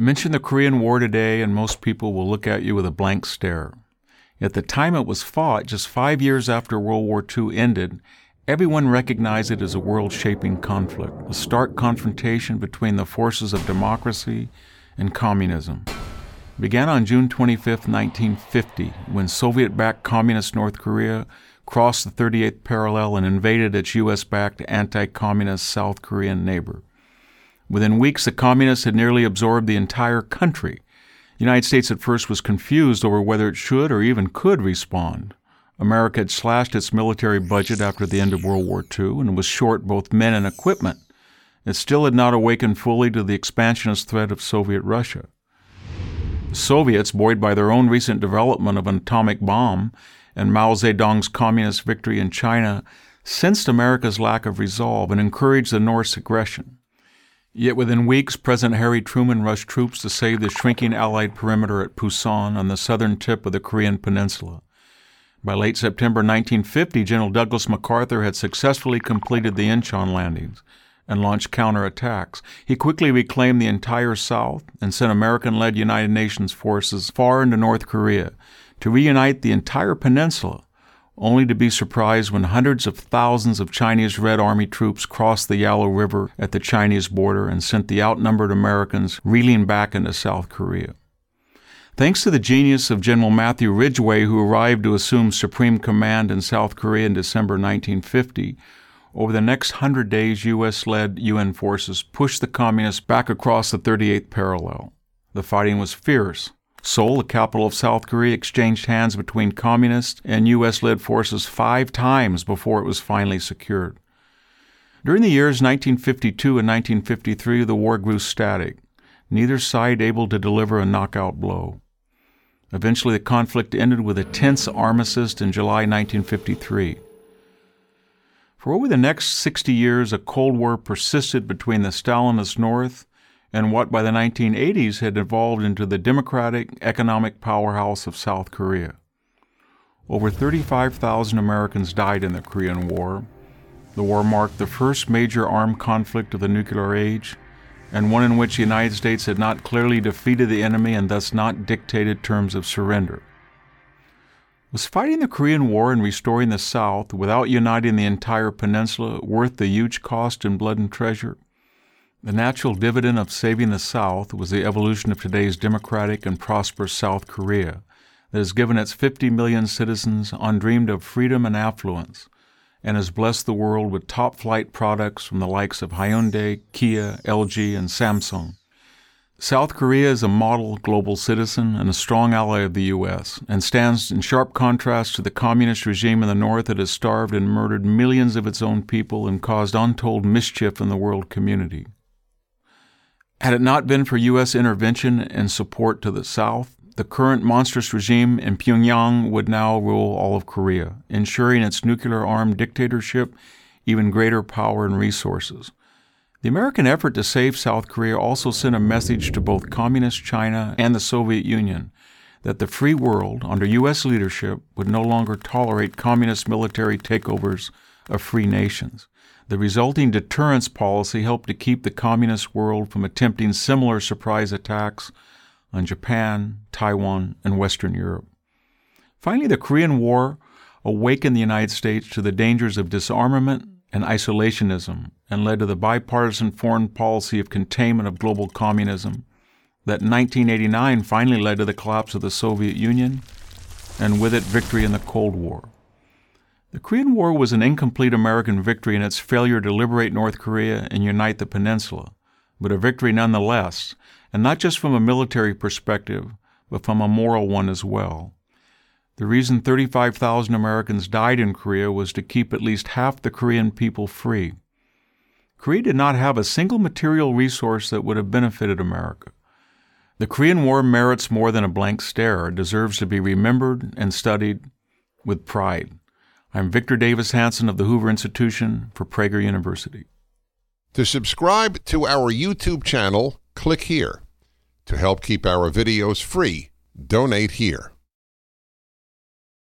Mention the Korean War today, and most people will look at you with a blank stare. At the time it was fought, just five years after World War II ended, everyone recognized it as a world shaping conflict, a stark confrontation between the forces of democracy and communism. It began on June 25, 1950, when Soviet backed Communist North Korea crossed the 38th parallel and invaded its U.S. backed anti communist South Korean neighbor. Within weeks, the communists had nearly absorbed the entire country. The United States at first was confused over whether it should or even could respond. America had slashed its military budget after the end of World War II and was short both men and equipment. It still had not awakened fully to the expansionist threat of Soviet Russia. The Soviets, buoyed by their own recent development of an atomic bomb and Mao Zedong's communist victory in China, sensed America's lack of resolve and encouraged the North's aggression. Yet within weeks, President Harry Truman rushed troops to save the shrinking Allied perimeter at Pusan on the southern tip of the Korean Peninsula. By late September 1950, General Douglas MacArthur had successfully completed the Incheon landings and launched counterattacks. He quickly reclaimed the entire South and sent American led United Nations forces far into North Korea to reunite the entire peninsula only to be surprised when hundreds of thousands of Chinese Red Army troops crossed the Yalu River at the Chinese border and sent the outnumbered Americans reeling back into South Korea. Thanks to the genius of General Matthew Ridgway, who arrived to assume supreme command in South Korea in December 1950, over the next hundred days, U.S. led UN forces pushed the communists back across the 38th parallel. The fighting was fierce, Seoul, the capital of South Korea, exchanged hands between communist and U.S. led forces five times before it was finally secured. During the years 1952 and 1953, the war grew static, neither side able to deliver a knockout blow. Eventually, the conflict ended with a tense armistice in July 1953. For over the next 60 years, a Cold War persisted between the Stalinist North and what by the 1980s had evolved into the democratic economic powerhouse of South Korea. Over 35,000 Americans died in the Korean War. The war marked the first major armed conflict of the nuclear age, and one in which the United States had not clearly defeated the enemy and thus not dictated terms of surrender. Was fighting the Korean War and restoring the South without uniting the entire peninsula worth the huge cost in blood and treasure? The natural dividend of saving the South was the evolution of today's democratic and prosperous South Korea that has given its 50 million citizens undreamed of freedom and affluence and has blessed the world with top flight products from the likes of Hyundai, Kia, LG, and Samsung. South Korea is a model global citizen and a strong ally of the U.S., and stands in sharp contrast to the communist regime in the North that has starved and murdered millions of its own people and caused untold mischief in the world community. Had it not been for U.S. intervention and support to the South, the current monstrous regime in Pyongyang would now rule all of Korea, ensuring its nuclear armed dictatorship even greater power and resources. The American effort to save South Korea also sent a message to both Communist China and the Soviet Union that the free world, under U.S. leadership, would no longer tolerate communist military takeovers of free nations. The resulting deterrence policy helped to keep the communist world from attempting similar surprise attacks on Japan, Taiwan, and Western Europe. Finally, the Korean War awakened the United States to the dangers of disarmament and isolationism and led to the bipartisan foreign policy of containment of global communism that in 1989 finally led to the collapse of the Soviet Union and with it victory in the Cold War. The Korean War was an incomplete American victory in its failure to liberate North Korea and unite the peninsula, but a victory nonetheless, and not just from a military perspective, but from a moral one as well. The reason 35,000 Americans died in Korea was to keep at least half the Korean people free. Korea did not have a single material resource that would have benefited America. The Korean War merits more than a blank stare, it deserves to be remembered and studied with pride. I'm Victor Davis Hanson of the Hoover Institution for Prager University. To subscribe to our YouTube channel, click here. To help keep our videos free, donate here.